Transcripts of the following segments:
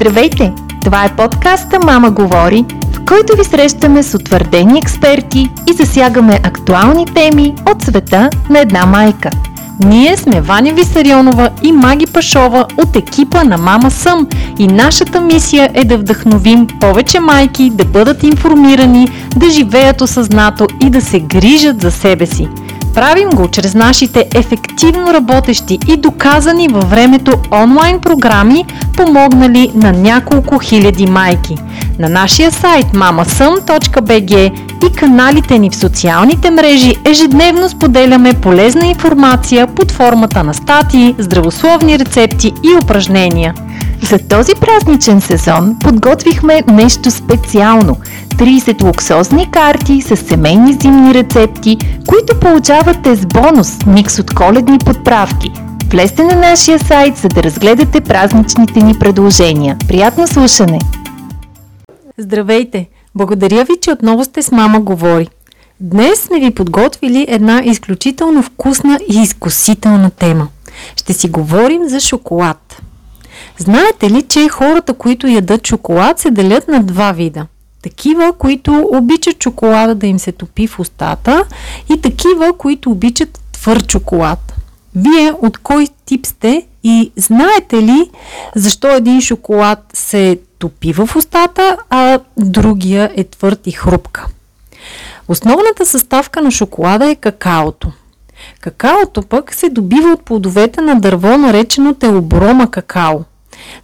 Здравейте! Това е подкаста Мама говори, в който ви срещаме с утвърдени експерти и засягаме актуални теми от света на една майка. Ние сме Ваня Висарионова и Маги Пашова от екипа на Мама Съм и нашата мисия е да вдъхновим повече майки да бъдат информирани, да живеят осъзнато и да се грижат за себе си – Правим го чрез нашите ефективно работещи и доказани във времето онлайн програми, помогнали на няколко хиляди майки. На нашия сайт mamasum.bg и каналите ни в социалните мрежи ежедневно споделяме полезна информация под формата на статии, здравословни рецепти и упражнения. За този празничен сезон подготвихме нещо специално – 30 луксозни карти с семейни зимни рецепти, които получавате с бонус микс от коледни подправки. Влезте на нашия сайт, за да разгледате празничните ни предложения. Приятно слушане! Здравейте! Благодаря ви, че отново сте с Мама Говори. Днес сме ви подготвили една изключително вкусна и изкусителна тема. Ще си говорим за шоколад. Знаете ли, че хората, които ядат шоколад, се делят на два вида – такива, които обичат чоколада да им се топи в устата и такива, които обичат твърд шоколад. Вие от кой тип сте и знаете ли защо един шоколад се топи в устата, а другия е твърд и хрупка? Основната съставка на шоколада е какаото. Какаото пък се добива от плодовете на дърво, наречено теоброма какао.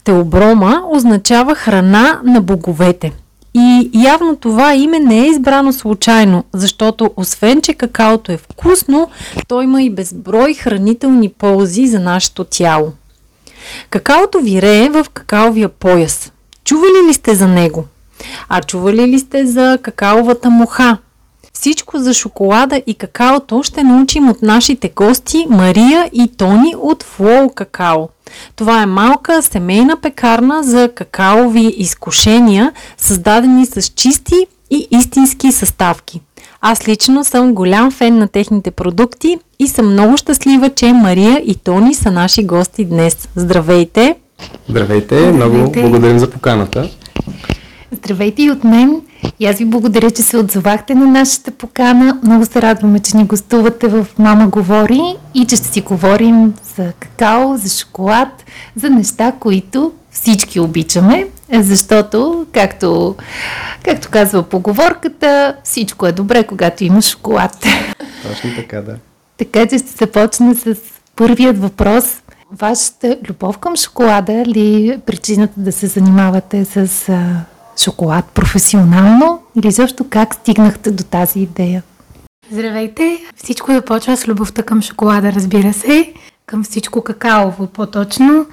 Теоброма означава храна на боговете – и явно това име не е избрано случайно, защото освен, че какаото е вкусно, то има и безброй хранителни ползи за нашето тяло. Какаото вирее в какаовия пояс. Чували ли сте за него? А чували ли сте за какаовата муха? Всичко за шоколада и какаото ще научим от нашите гости Мария и Тони от Flow Какао. Това е малка семейна пекарна за какаови изкушения, създадени с чисти и истински съставки. Аз лично съм голям фен на техните продукти и съм много щастлива, че Мария и Тони са наши гости днес. Здравейте! Здравейте, Здравейте. много благодарим за поканата. Здравейте и от мен. И аз ви благодаря, че се отзовахте на нашата покана. Много се радваме, че ни гостувате в Мама говори и че ще си говорим за какао, за шоколад, за неща, които всички обичаме, защото, както, както казва поговорката, всичко е добре, когато има шоколад. Точно така, да. Така че ще започна с първият въпрос. Вашата любов към шоколада ли причината да се занимавате с шоколад професионално или също как стигнахте до тази идея? Здравейте! Всичко започва с любовта към шоколада, разбира се, към всичко какаово по-точно.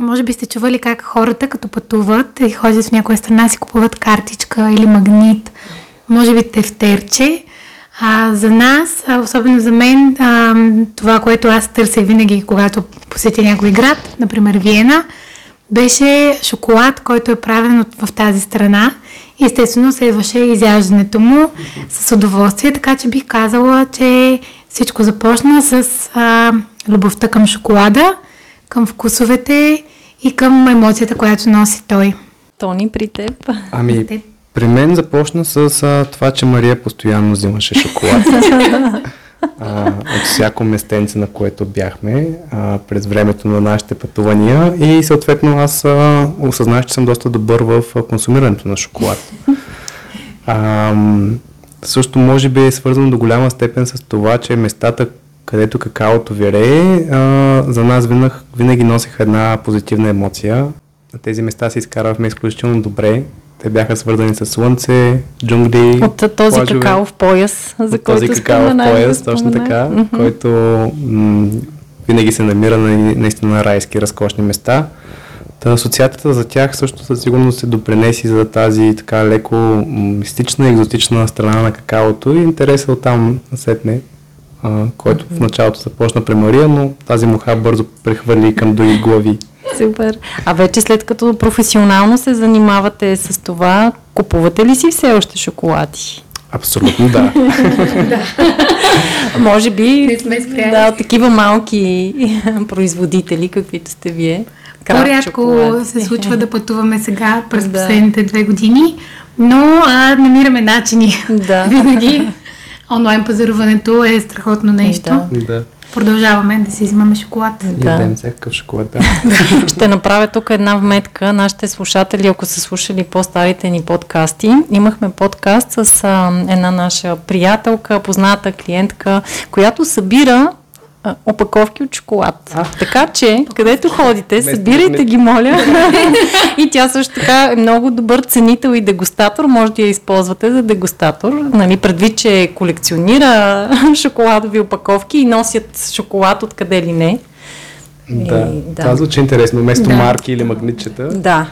Може би сте чували как хората като пътуват и ходят в някоя страна си купуват картичка или магнит, може би тефтерче. А за нас, особено за мен, а, това, което аз търся винаги, когато посетя някой град, например Виена – беше шоколад, който е правен от, в тази страна. Естествено, следваше изяждането му с удоволствие, така че бих казала, че всичко започна с а, любовта към шоколада, към вкусовете и към емоцията, която носи той. Тони, при теб? Ами, при мен започна с а, това, че Мария постоянно взимаше шоколад. а, от всяко местенце, на което бяхме а, през времето на нашите пътувания и съответно аз а, осъзнах, че съм доста добър в консумирането на шоколад. А, също може би е свързано до голяма степен с това, че местата, където какаото вирее, а, за нас винаги, винаги носиха една позитивна емоция. На тези места се изкарвахме изключително добре те бяха свързани с слънце, джунгли, От този плажове, какао в пояс, за от който този какао в пояс, точно така, mm-hmm. който м- винаги се намира на наистина райски, разкошни места. Та асоциацията за тях също със сигурност се допренеси за тази така леко мистична, екзотична страна на какаото и интересът от там сетне, а, който в началото започна при Мария, но тази муха бързо прехвърли към други глави. Супер. А вече след като професионално се занимавате с това, купувате ли си все още шоколади? Абсолютно да. Може би да, от такива малки производители, каквито сте вие. По-рядко се случва да пътуваме сега през Да. последните две години, но а, намираме начини. Да. Винаги онлайн пазаруването е страхотно нещо. Да. Да. Продължаваме да си взимаме шоколад. Да. Ядем всякакъв шоколад. Да. Ще направя тук една вметка. Нашите слушатели, ако са слушали по-старите ни подкасти, имахме подкаст с а, една наша приятелка, позната клиентка, която събира а, опаковки от шоколад. А. Така че, където ходите, събирайте ги, моля. и тя също така е много добър ценител и дегустатор. Може да я използвате за дегустатор. Нали, предвид, че колекционира шоколадови опаковки и носят шоколад откъде ли не. Да. И, да. Това звучи интересно. Вместо Да. марки или магнитчета. Да.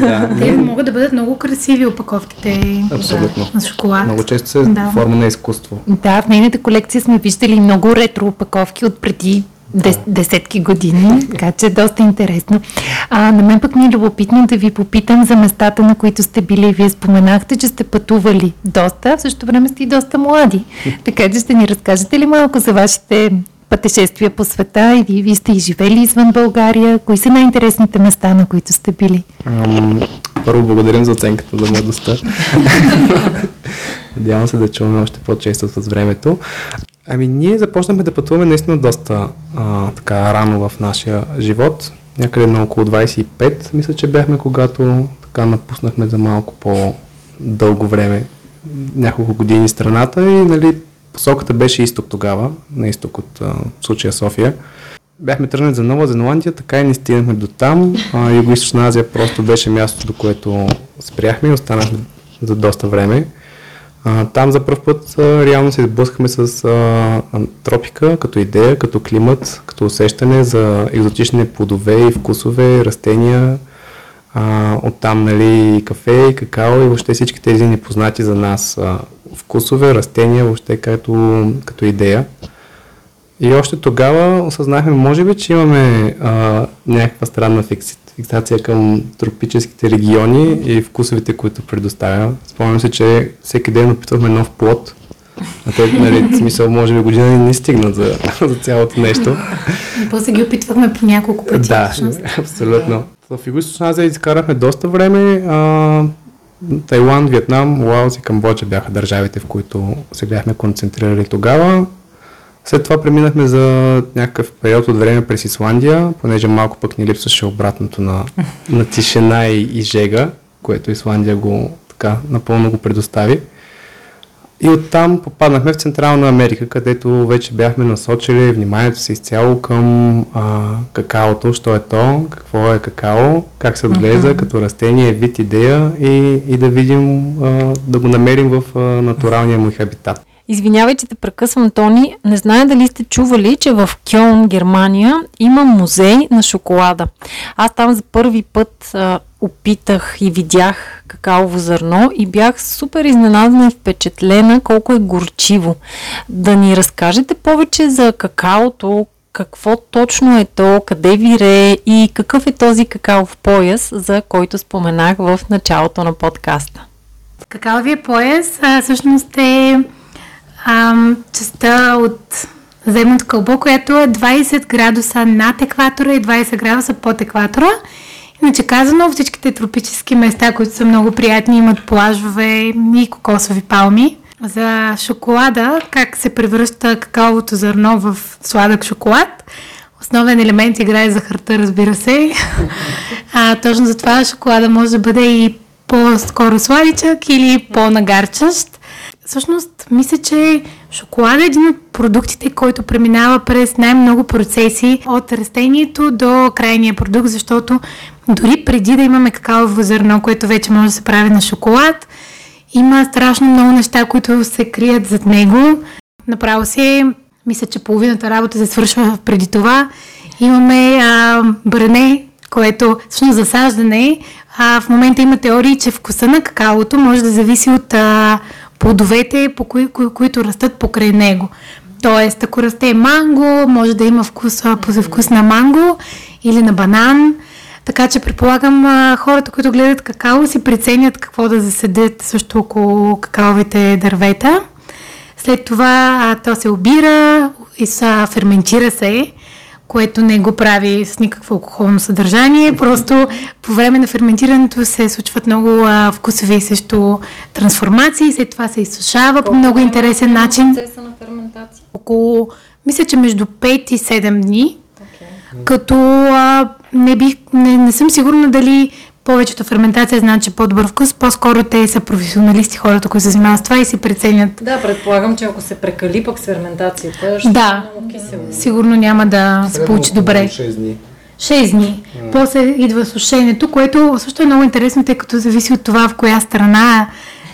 Да. Те могат да бъдат много красиви опаковките Абсолютно. на шоколад. Много често се Да. форма на изкуство. Да, в нейната колекция сме виждали много ретро опаковки от преди дес, десетки години, така че е доста интересно. А, на мен пък ми е любопитно да ви попитам за местата, на които сте били. Вие споменахте, че сте пътували доста, в същото време сте и доста млади. Така че ще ни разкажете ли малко за вашите пътешествия по света или вие сте и живели извън България? Кои са най-интересните места, на които сте били? Ам, първо благодарим за оценката за младостта. Надявам се да чуваме още по-често с времето. Ами ние започнахме да пътуваме наистина доста а, така рано в нашия живот. Някъде на около 25, мисля, че бяхме, когато така напуснахме за малко по-дълго време, няколко години страната и нали, посоката беше изток тогава, на изток от а, случая София. Бяхме тръгнали за Нова Зеландия, така и не стигнахме до там. Юго-Источна Азия просто беше мястото, до което спряхме и останахме за доста време. А, там за първ път а, реално се сблъскахме с а, тропика като идея, като климат, като усещане за екзотични плодове и вкусове, растения. А, оттам нали, и кафе, и какао и въобще всички тези непознати за нас а, вкусове, растения, въобще като, като идея. И още тогава осъзнахме, може би, че имаме а, някаква странна фиксация към тропическите региони и вкусовете, които предоставя. Спомням се, че всеки ден опитвахме нов плод. А те, нали, в смисъл, може би година не стигнат за, за цялото нещо. И после ги опитвахме по няколко пъти. Да, абсолютно. В Юго-Источна Азия изкарахме доста време. А, Тайланд, Виетнам, Лаос и Камбоджа бяха държавите, в които се бяхме концентрирали тогава. След това преминахме за някакъв период от време през Исландия, понеже малко пък ни липсваше обратното на, на тишина и, и жега, което Исландия го така напълно го предостави. И оттам попаднахме в Централна Америка, където вече бяхме насочили вниманието си изцяло към а, какаото, що е то, какво е какао, как се отглежда? Uh-huh. като растение, вид идея. И, и да видим, а, да го намерим в а, натуралния му хабитат. Извинявай, че те прекъсвам, Тони. Не зная дали сте чували, че в Кьон, Германия, има музей на шоколада. Аз там за първи път а, опитах и видях какаово зърно и бях супер изненадана и впечатлена колко е горчиво. Да ни разкажете повече за какаото, какво точно е то, къде вире и какъв е този какаов пояс, за който споменах в началото на подкаста. Какаовия пояс а, всъщност е ам, частта от земното кълбо, което е 20 градуса над екватора и 20 градуса под екватора. Иначе казано, всичките тропически места, които са много приятни, имат плажове и кокосови палми. За шоколада, как се превръща какаовото зърно в сладък шоколад, основен елемент играе захарта, разбира се. А, точно затова шоколада може да бъде и по-скоро сладичък или по-нагарчащ. Всъщност, мисля, че шоколада е един от продуктите, който преминава през най-много процеси от растението до крайния продукт, защото дори преди да имаме какаово зърно, което вече може да се прави на шоколад, има страшно много неща, които се крият зад него. Направо си, мисля, че половината работа се свършва преди това. Имаме а, бране, което всъщност засаждане. А, в момента има теории, че вкуса на какаото може да зависи от а, плодовете, по кои, кои, които растат покрай него. Тоест, ако расте манго, може да има вкус, вкус на манго или на банан. Така че предполагам хората, които гледат какао, си преценят какво да заседят също около какаовите дървета. След това а, то се обира и са, ферментира се, което не го прави с никакво алкохолно съдържание. Просто по време на ферментирането се случват много а, вкусови също трансформации, след това се изсушава по много интересен начин. Процеса на ферментация. Около, мисля, че между 5 и 7 дни, Okay. като а, не, бих, не, не съм сигурна дали повечето ферментация значи по-добър вкус, по-скоро те са професионалисти, хората, които се занимават с това и си преценят. Да, предполагам, че ако се прекали пък с ферментацията, ще Да. е много кисело. Сигурно няма да се получи добре. 6 дни. 6 дни. После идва сушенето, което също е много интересно, тъй като зависи от това в коя страна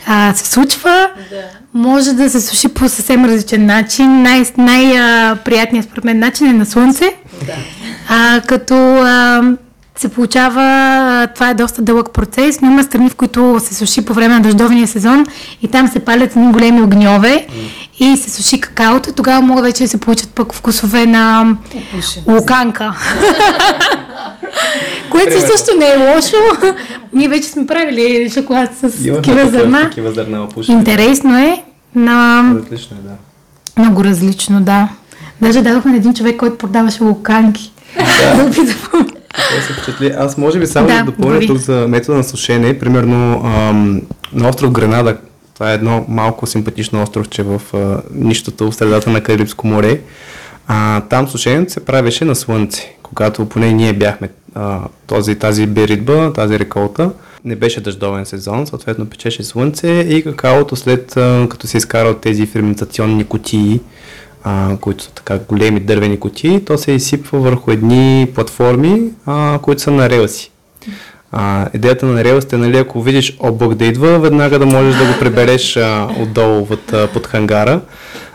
а, се случва. Да. Може да се суши по съвсем различен начин. Най- най-приятният според мен начин е на слънце. Да. А, като а, се получава, това е доста дълъг процес, но има страни, в които се суши по време на дъждовния сезон и там се палят едни големи огньове и се суши какаото. Тогава могат вече да се получат пък вкусове на луканка. Което също не е лошо. Ние вече сме правили шоколад с такива зърна. Такива зърна. Интересно е. На... Отлично е, да. Много различно, да. Даже дадохме на един човек, който продаваше луканки. Да Той се впечатли. Аз може би само Да, да, допълня тук за метода на сушене. Примерно ам, на остров Гренада, това е едно малко симпатично островче в а, нищото в средата на Карибско море. А, там сушенето се правеше на слънце, когато поне ние бяхме а, този, тази беритба, тази реколта. Не беше дъждовен сезон, съответно печеше слънце и какаото след а, като се изкара от тези ферментационни кутии, а, които са така големи дървени кутии, то се изсипва върху едни платформи, а, които са на релси. А, идеята на релсите, нали, ако видиш облак да идва, веднага да можеш да го прибереш а, отдолу от, а, под хангара.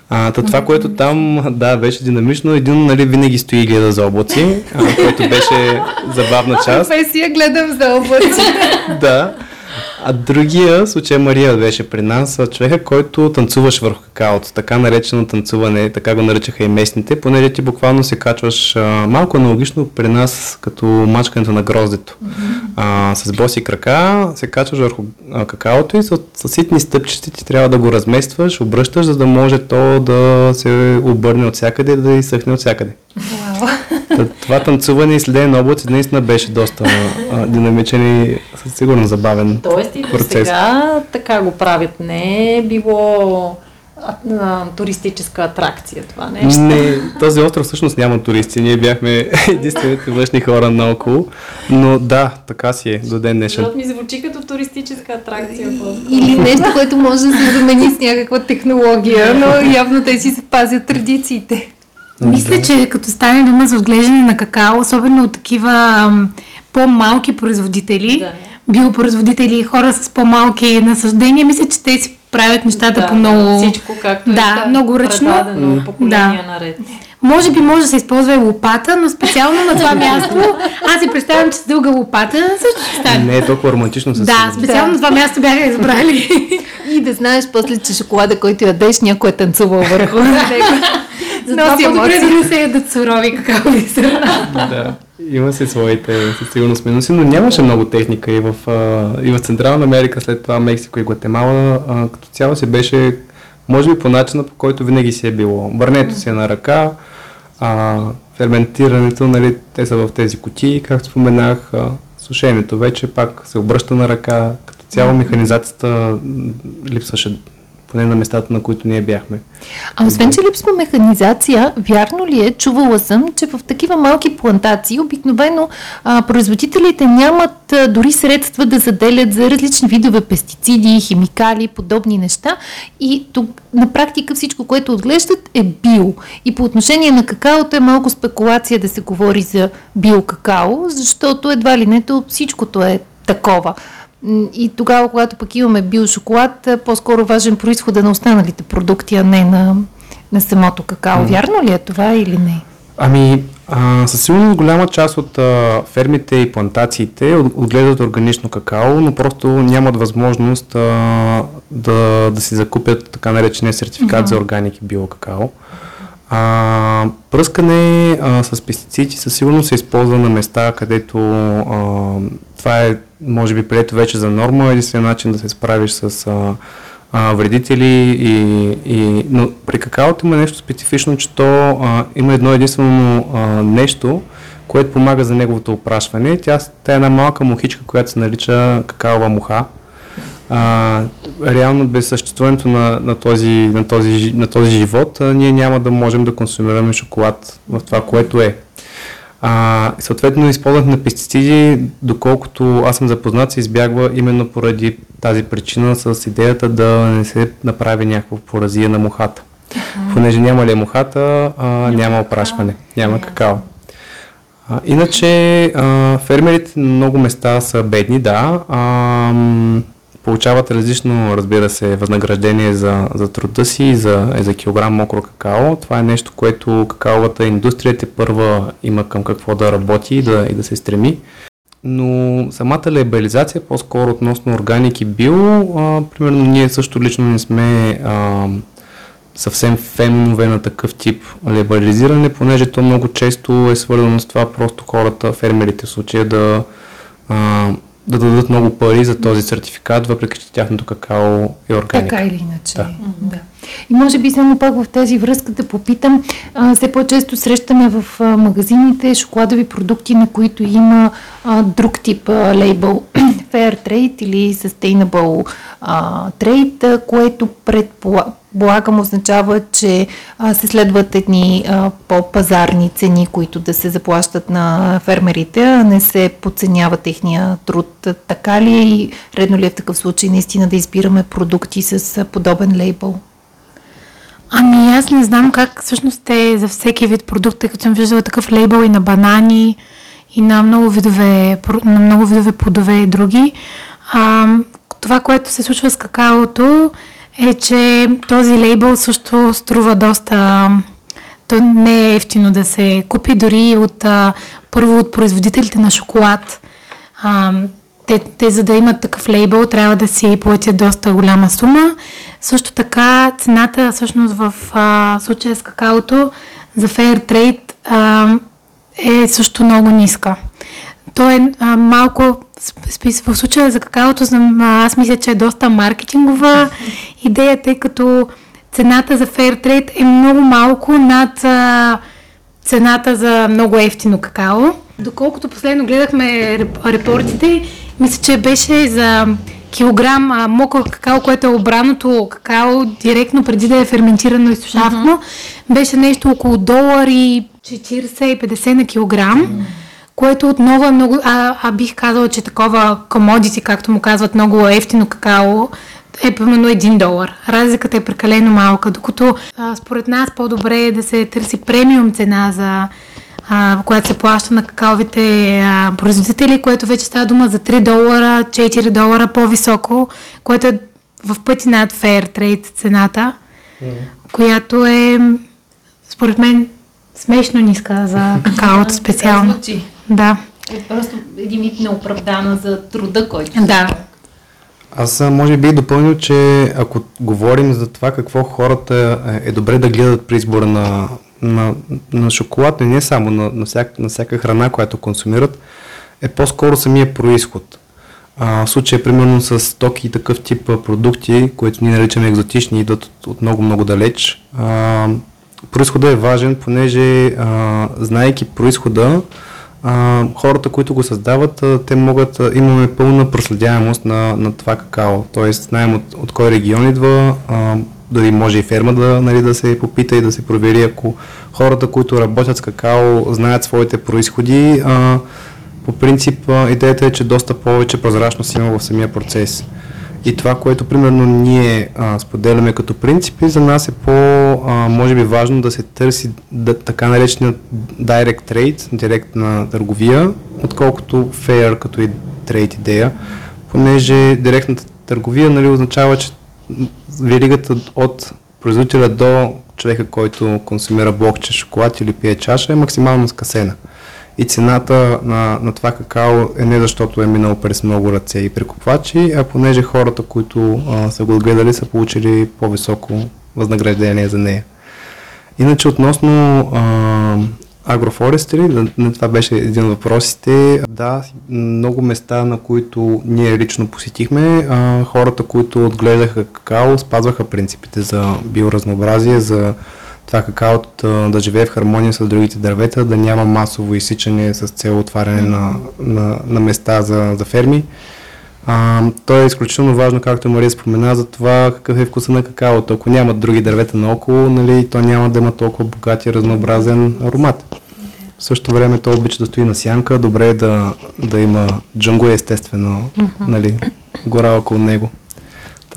А, та това, което там, да, беше динамично, един нали, винаги стои и гледа за облаци, а, което беше забавна част. Професия гледам за облаци. да. А другия случай Мария беше при нас, човека, който танцуваш върху какаото, така наречено танцуване, така го наричаха и местните, понеже ти буквално се качваш а, малко аналогично при нас, като мачкането на гроздето. А, с боси крака се качваш върху а, какаото и с, с ситни стъпчици ти трябва да го разместваш, обръщаш, за да може то да се обърне от всякъде и да изсъхне от всякъде. Та, Това танцуване и следене на облаци наистина беше доста а, динамичен и със сигурно забавен. Тоест и до процес. сега така го правят. Не е било а, а, туристическа атракция това нещо. Не, този остров всъщност няма туристи. Ние бяхме единствените външни хора наоколо. Но да, така си е до ден днешен. Защото ми звучи като туристическа атракция. Или нещо, което може да се замени с някаква технология, но явно те си се пазят традициите. Мисля, че като стане дума за отглеждане на какао, особено от такива ам, по-малки производители, Да. биопроизводители и хора с по-малки насъждения, мисля, че те си правят нещата Да, по много... Всичко както Да, е много ръчно. предадено поколения наред. Може би може да се използва и лопата, но специално на това място, аз си представям, че с дълга лопата също ще стане. Не е толкова романтично със Да, специално на това място бяха избрали. И да знаеш после, че шоколада, който ядеш, някой е танцувал върху него. Затова по-добре да не се ядат сурови какаови зърна. Да, има си своите със сигурност минуси, но нямаше много техника и в, и в Централна Америка, след това Мексико и Гватемала, като цяло си беше, може би по начина, по който винаги си е било. Бърнето си е на ръка, а, ферментирането, нали, те са в тези кутии, както споменах, а, сушенето вече пак се обръща на ръка, като цяло механизацията липсваше поне на местата, на които ние бяхме. А освен, че липсва механизация, вярно ли е, чувала съм, че в такива малки плантации обикновено а, производителите нямат а, дори средства да заделят за различни видове пестициди, химикали, подобни неща и тук на практика всичко, което отглеждат е био. И по отношение на какаото е малко спекулация да се говори за биокакао, защото едва ли не то всичкото е такова. И тогава, когато пък имаме биошоколад, е по-скоро важен происхода на останалите продукти, а не на, на самото какао. Вярно ли е това или не? Ами, а, със сигурност голяма част от а, фермите и плантациите от- отглеждат органично какао, но просто нямат възможност а, да, да си закупят така наречения сертификат за органик и биокакао. А, пръскане а, с пестициди със сигурност се използва на места, където а, това е, може би, прието вече за норма. Единственият начин да се справиш с а, а, вредители. И, и, но при какаото има нещо специфично, че то а, има едно единствено а, нещо, което помага за неговото опрашване. Тя, тя е една малка мухичка, която се нарича какаова муха. А, реално без съществуването на, на, този, на, този, на този живот, а, ние няма да можем да консумираме шоколад в това, което е. А, съответно, използването на пестициди, доколкото аз съм запознат, се избягва именно поради тази причина с идеята да не се направи някакво поразие на мухата. Понеже няма ли мухата, а, няма, няма опрашване, няма какао. А, иначе а, фермерите на много места са бедни, да. А, получават различно, разбира се, възнаграждение за, за труда си, за, за килограм мокро какао. Това е нещо, което какаовата индустрия те първа има към какво да работи и да, и да се стреми. Но самата лейбализация, по-скоро относно органик и био, а, примерно ние също лично не сме а, съвсем фенове на такъв тип лейбализиране, понеже то много често е свързано с това просто хората, фермерите в случая да а, да дадат много пари за този сертификат, въпреки че тяхното какао е органика. Така или иначе. Да. да. И може би само пак в тази връзка да попитам, а, все по-често срещаме в а, магазините шоколадови продукти, на които има а, друг тип а, лейбъл, Fair Trade или Sustainable а, Trade, което предполагам означава, че а, се следват едни а, по-пазарни цени, които да се заплащат на фермерите, а не се подценява техния труд. Така ли е и редно ли е в такъв случай наистина да избираме продукти с подобен лейбъл? Ами аз не знам как всъщност е за всеки вид продукт, тъй като съм виждала такъв лейбъл и на банани, и на много видове, на много видове плодове и други. А, това, което се случва с какаото е, че този лейбъл също струва доста... То не е ефтино да се купи дори от първо от производителите на шоколад. А, те, те, за да имат такъв лейбъл, трябва да си платят доста голяма сума. Също така, цената, всъщност, в а, случая с какаото за Fair Trade а, е също много ниска. То е а, малко, в случая за какаото, аз мисля, че е доста маркетингова идея, тъй като цената за Fair Trade е много малко над а, цената за много ефтино какао. Доколкото последно гледахме репортите, мисля, че беше за килограм а, мокър какао, което е обраното какао, директно преди да е ферментирано и сушавно, uh-huh. беше нещо около долар и 40 и 50 на килограм. Uh-huh което отново е много, а, а бих казала, че такова комодити, както му казват, много ефтино какао, е примерно 1 долар. Разликата е прекалено малка, докато а, според нас по-добре е да се търси премиум цена за а, която се плаща на какаовите а, производители, което вече става дума за 3 долара, 4 долара по-високо, което е в пъти над Fair Trade цената, mm. която е според мен смешно ниска за какаото специално. Да. Е просто един вид неоправдана за труда, който Да. Аз може би допълнил, че ако говорим за това какво хората е, е добре да гледат при избора на, на, на шоколад, не само на, на, всяка, на всяка храна, която консумират, е по-скоро самия происход. А, в случая, примерно с токи и такъв тип продукти, които ние наричаме екзотични, идват от, от много-много далеч. А, происходът е важен, понеже а, знайки происхода, хората, които го създават, те могат, а, имаме пълна проследяемост на, на това какао. Тоест, знаем от, от кой регион идва, дори може и ферма да, нали, да се попита и да се провери, ако хората, които работят с какао, знаят своите происходи. По принцип, идеята е, че доста повече прозрачност има в самия процес. И това, което примерно ние а, споделяме като принципи, за нас е по, а, може би, важно да се търси да, така нареченият direct trade, директна търговия, отколкото fair като и trade идея, понеже директната търговия нали, означава, че веригата от производителя до човека, който консумира блокче шоколад или пие чаша е максимално скъсена и цената на, на това какао е не защото е минало през много ръце и прекупвачи, а понеже хората, които а, са го отгледали, са получили по-високо възнаграждение за нея. Иначе относно а, агрофорестри, това беше един от въпросите. Да, много места, на които ние лично посетихме, а, хората, които отглеждаха какао, спазваха принципите за биоразнообразие, за това какаото да живее в хармония с другите дървета, да няма масово изсичане с цел отваряне на, на, на места за, за ферми. А, то е изключително важно, както Мария спомена, за това какъв е вкуса на какаото. Ако няма други дървета наоколо, нали, то няма да има толкова богат и разнообразен аромат. В същото време то обича да стои на сянка, добре е да, да има джунго естествено, нали, гора около него.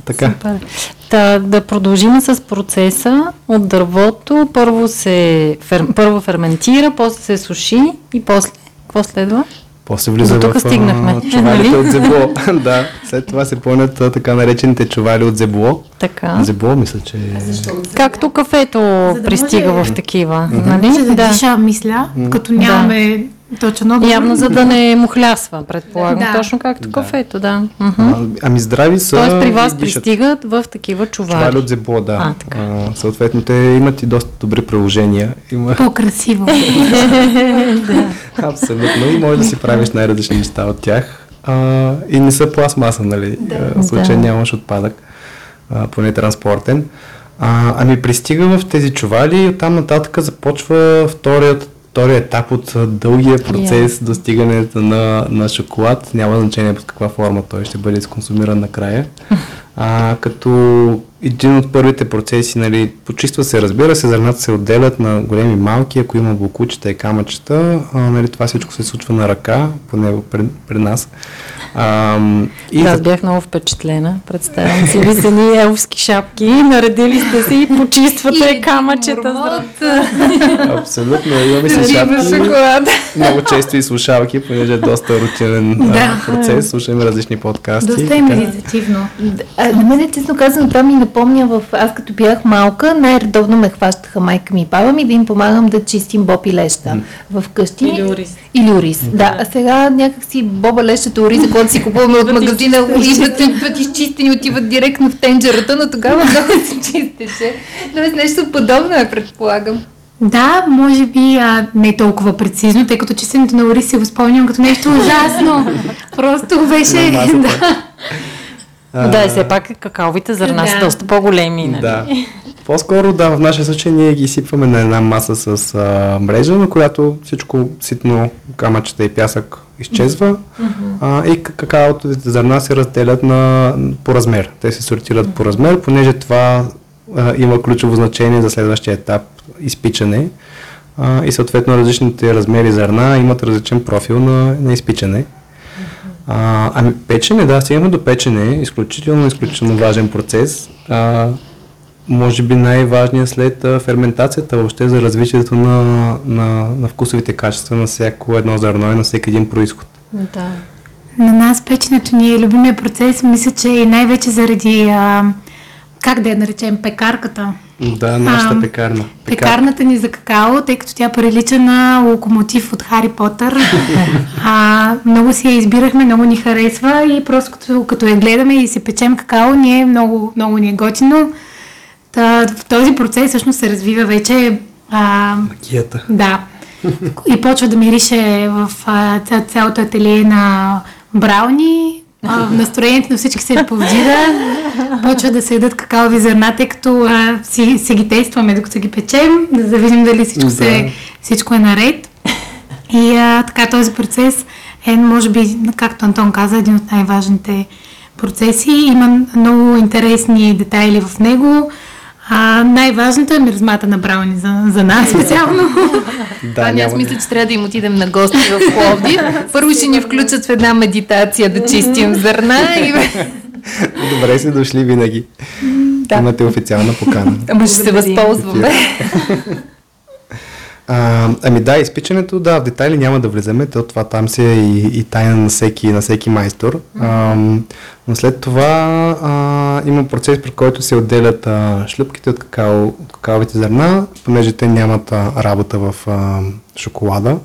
Та, така. Супер. Да, да продължим с процеса от дървото. Първо се фер, първо ферментира, после се суши и после какво следва? После влиза До тук в стигнахме. чувалите нали? от зебло. да, след това се пълнят така наречените чували от зебло. Така. Зебло, мисля, че... Както кафето да пристига може... в такива. Mm-hmm. Нали? да, да. диша, мисля, mm-hmm. като нямаме да точно. Явно за да не му хлясва, предполагам. Да. Точно както да. кафето, да. А, ами здрави са. Тоест при вас пристигат в такива чували. Чували от зебло, да. А, така. А, съответно, те имат и доста добри приложения. Има... По-красиво. да. Абсолютно. И може да си правиш най-различни неща от тях. А, и не са пластмаса, нали? Да. В случай да. нямаш отпадък, а, поне транспортен. А, ами пристига в тези чували и оттам нататък започва вторият втория етап от дългия процес yeah. достигането на, на шоколад. Няма значение под каква форма той ще бъде сконсумиран накрая. А, като един от първите процеси, нали, почиства се, разбира се, зърната се отделят на големи и малки, ако има блокучета и камъчета, а, нали, това всичко се случва на ръка, поне пред, пред нас. А, и да, аз бях много впечатлена. Представям си ви са ни елфски шапки, наредили сте се и почиствате и камъчета. Абсолютно, имаме си шапки. Много често и слушалки, понеже е доста рутинен да. процес, слушаме различни подкасти. Доста е медитативно. На мен, честно казано, това ми напомня в... Аз като бях малка, най-редовно ме хващаха майка ми и баба ми да им помагам да чистим боб и леща в къщи. Или ориз. Или ориз, да. А сега някакси боба лещата ориза, който си купуваме от магазина, идват, идват изчистени, отиват директно в тенджерата, но тогава много се чистеше. Тоест нещо подобно е, предполагам. Да, може би а, не толкова прецизно, тъй като чистенето на ориз се го спомням като нещо ужасно. Просто беше... да. А, да, все пак какаовите зърна да. са доста по-големи. Нали? Да. По-скоро, да, в нашия случай ние ги сипваме на една маса с а, мрежа, на която всичко ситно, камъчета и пясък изчезва mm-hmm. а, и какаото зърна се разделят на, по размер. Те се сортират mm-hmm. по размер, понеже това а, има ключово значение за следващия етап изпичане а, и съответно различните размери зърна имат различен профил на, на изпичане. А, ами печене, да, стигаме до печене, изключително, изключително важен процес. А, може би най-важният след а, ферментацията въобще за развитието на, на, на вкусовите качества на всяко едно зърно и на всеки един происход. Да. На нас печенето ни е любимия процес, мисля, че и най-вече заради, а, как да я наречем, пекарката. Да, нашата а, пекарна. Пекарната ни за какао, тъй като тя прилича на локомотив от Хари Потър. а, много си я избирахме, много ни харесва и просто като, като я гледаме и се печем какао, ние много, много ни е готино. Та, в този процес всъщност се развива вече... А, Магията. Да. И почва да мирише в а, цялото ателие на брауни, а, настроението на всички се повдига, почва да се ядат какаови зърна, тъй като а, си, си ги тестваме докато ги печем, за да видим дали всичко, да. се, всичко е наред. И а, така този процес е, може би, както Антон каза, един от най-важните процеси. Има много интересни детайли в него. А, най-важното е миризмата на брауни за, за нас специално. да, ами аз мисля, че трябва да им отидем на гости в Пловдив. Първо ще ни включат в една медитация да чистим зърна и... Добре си дошли винаги. Да. Имате официална покана. Ама ще се възползваме. А, ами да, изпичането, да, в детайли няма да влизаме, то това там си е и, и тайна на всеки, на всеки майстор. А, но след това а, има процес, при който се отделят а, шлюпките от, какао, от какаовите зърна, понеже те нямат а, работа в а, шоколада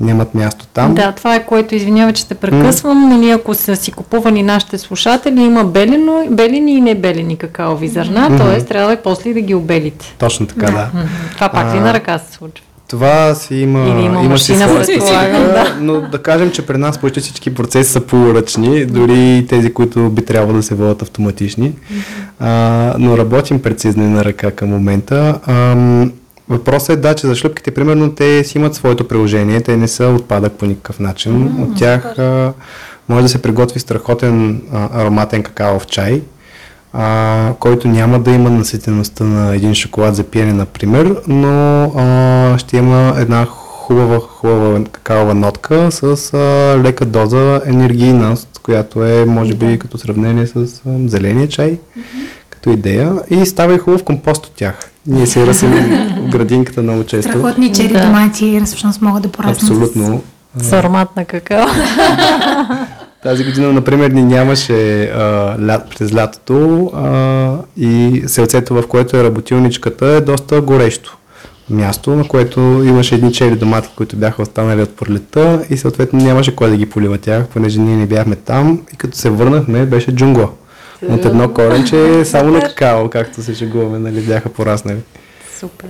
нямат място там. Да, това е което, извинява, че те прекъсвам, mm. нали, ако са си купувани нашите слушатели, има белено, белени и небелени какаови зърна, mm-hmm. т.е. трябва и после да ги обелите. Точно така, да. да. Mm-hmm. Това пак ли на ръка се случва? Това си има, Или има има си своя специфика, но да кажем, че при нас почти всички процеси са полуръчни, дори тези, които би трябвало да се водят автоматични. А, но работим прецизно на ръка към момента. Ам, Въпросът е да, че за шлюпките, примерно, те си имат своето приложение, те не са отпадък по никакъв начин. Mm, От тях а, може да се приготви страхотен а, ароматен какаов чай, а, който няма да има наситеността на един шоколад за пиене, например, но а, ще има една хубава, хубава какаова нотка с а, лека доза енергийност, която е, може би, като сравнение с а, зеления чай, като идея. И става и хубав компост от тях. Ние си ръсим в градинката много често. Страхотни чери Да. домати всъщност могат да пораснат. с- Абсолютно. С аромат на какао. Тази година, например, ни нямаше а, лят, през лятото а, и селцето, в което е работилничката, е доста горещо място, на което имаше едни чели домати, които бяха останали от пролета и съответно нямаше кой да ги полива тях, понеже ние не бяхме там и като се върнахме беше джунгло. От едно коренче само на какао, както се шегуваме, нали, бяха пораснали. Супер.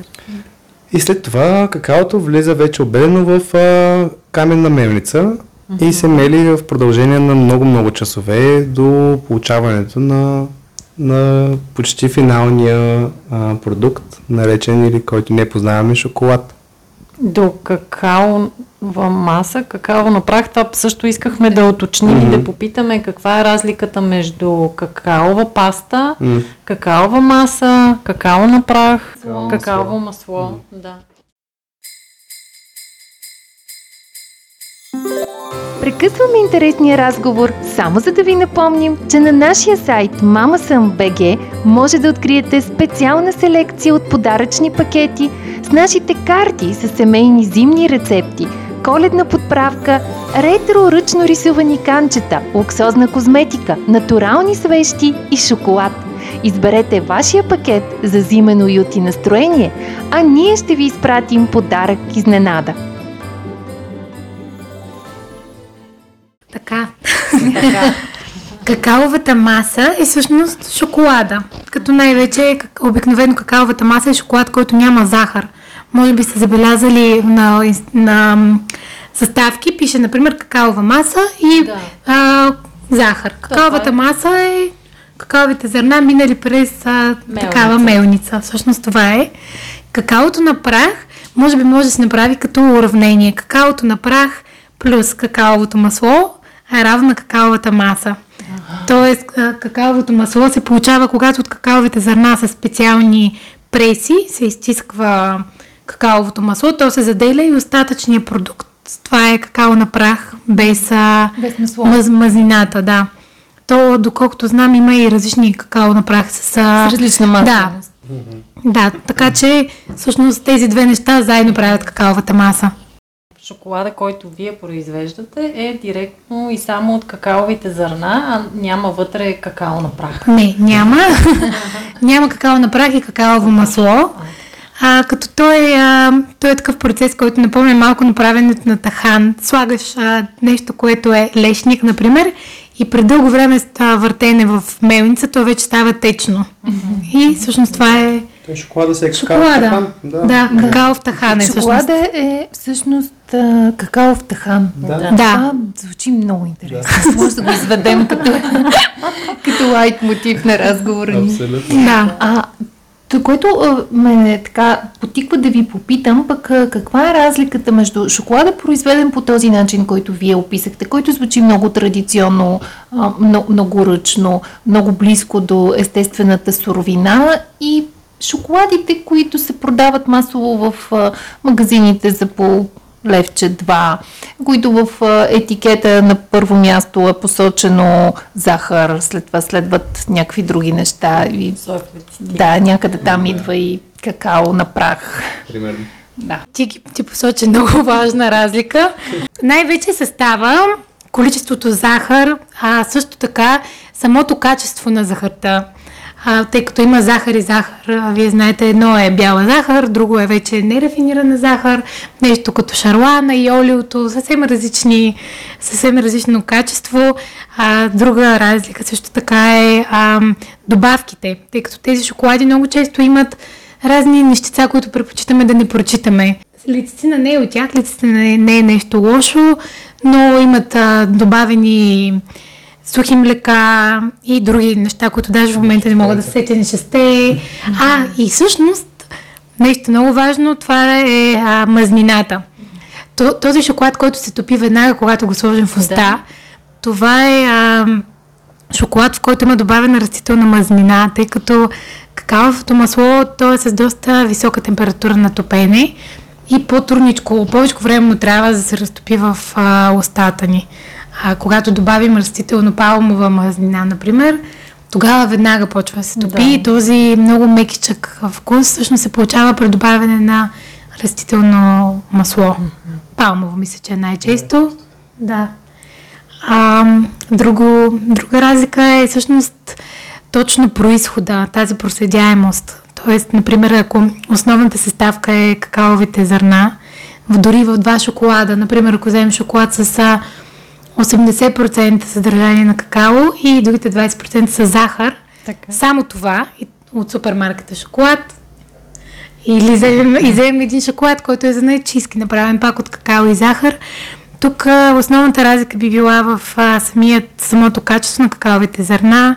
И след това какаото влиза вече обедено в а, каменна мелница и се мели в продължение на много-много часове до получаването на, на почти финалния а, продукт, наречен или който не познаваме шоколад. До какаова маса, какао на прах, това също искахме да уточним и да попитаме каква е разликата между какаова паста, М. какаова маса, какао на прах, Какао какаово масло. масло. Да. Прекъсваме интересния разговор, само за да ви напомним, че на нашия сайт mamasam.bg може да откриете специална селекция от подаръчни пакети с нашите карти с семейни зимни рецепти, коледна подправка, ретро ръчно рисувани канчета, луксозна козметика, натурални свещи и шоколад. Изберете вашия пакет за зимен уют и настроение, а ние ще ви изпратим подарък изненада. Така. Какаовата маса е всъщност шоколада. Като най-вече как- обикновено какаовата маса е шоколад, който няма захар. Може би сте забелязали на, на съставки, пише, например, какаова маса и Да. а, захар. Какаовата маса е какаовите зърна минали през а, такава мелница. Всъщност това е. Какаото на прах може би може да се направи като уравнение. Какаото на прах плюс какаовото масло е равно на какаовата маса. Тоест, какаовото масло се получава, когато от какаовите зърна са специални преси, се изтисква какаовото масло, то се заделя и остатъчният продукт. Това е какао на прах, без, Без масло. маз, мазината, да. То, доколкото знам, има и различни какао на прах с... С различна Да, масленост. да, така че всъщност тези две неща заедно правят какаовата маса. Шоколада, който вие произвеждате е директно и само от какаовите зърна, а няма вътре какао на прах. Не, няма. няма какао на прах и какаово масло. А, като той, а, той е такъв процес, който напомня малко на правенето на тахан. Слагаш а, нещо, което е лешник, например, и пред дълго време става въртене в мелница, то вече става течно. И всъщност това е Той шоколада се е шоколада. Да, какао в тахан е всъщност. Шоколада е всъщност а, какао в тахан. Да. Да. Звучи много интересно. Може да го изведем като, като лайт мотив на разговора ни. Абсолютно. Да. А, то, което а, ме така потиква да ви попитам, пък а, каква е разликата между шоколада, произведен по този начин, който вие описахте, който звучи много традиционно, а, много, много ръчно, много близко до естествената суровина и шоколадите, които се продават масово в а, магазините за по левче 2, които в а, етикета на първо място е посочено захар, след това следват някакви други неща и да, някъде там идва и какао на прах. Примерно. Да. Ти, ти посочи много важна разлика. Най-вече състава, количеството захар, а също така самото качество на захарта. А, тъй като има захар и захар, а, вие знаете, едно е бяла захар, друго е вече нерафинирана захар, нещо като шарлана и олиото, съвсем различни, съвсем различно качество. А, друга разлика също така е а, добавките, тъй като тези шоколади много често имат разни нещица, които предпочитаме да не прочитаме. Лецицина не е от тях, лецицина не, не е нещо лошо, но имат а, добавени сухи млека и други неща, които даже в момента не мога да сетя не шесте. А, и всъщност, нещо много важно, това е а, мазнината. Този шоколад, който се топи веднага, когато го сложим в уста, да. това е а, шоколад, в който има добавена растителна мазнина, тъй като какаовото масло, то е с доста висока температура на топене и по-трудничко, повече време му трябва да се разтопи в а, устата ни. А, когато добавим растително палмова мазнина, например, тогава веднага почва да се топи да. и този много мекичък вкус всъщност се получава при добавяне на растително масло. Mm-hmm. Палмово мисля, че е най-често. Да. А, друго, друга разлика е всъщност точно происхода, тази проследяемост. Тоест, например, ако основната съставка е какаовите зърна, дори в два шоколада, например, ако вземем шоколад с 80% съдържание на какао и другите 20% са захар, така. само това от супермаркета шоколад, или вземем, и вземем един шоколад, който е за най-чистки, направен пак от какао и захар, тук основната разлика би била в а, самият, самото качество на какаовите зърна,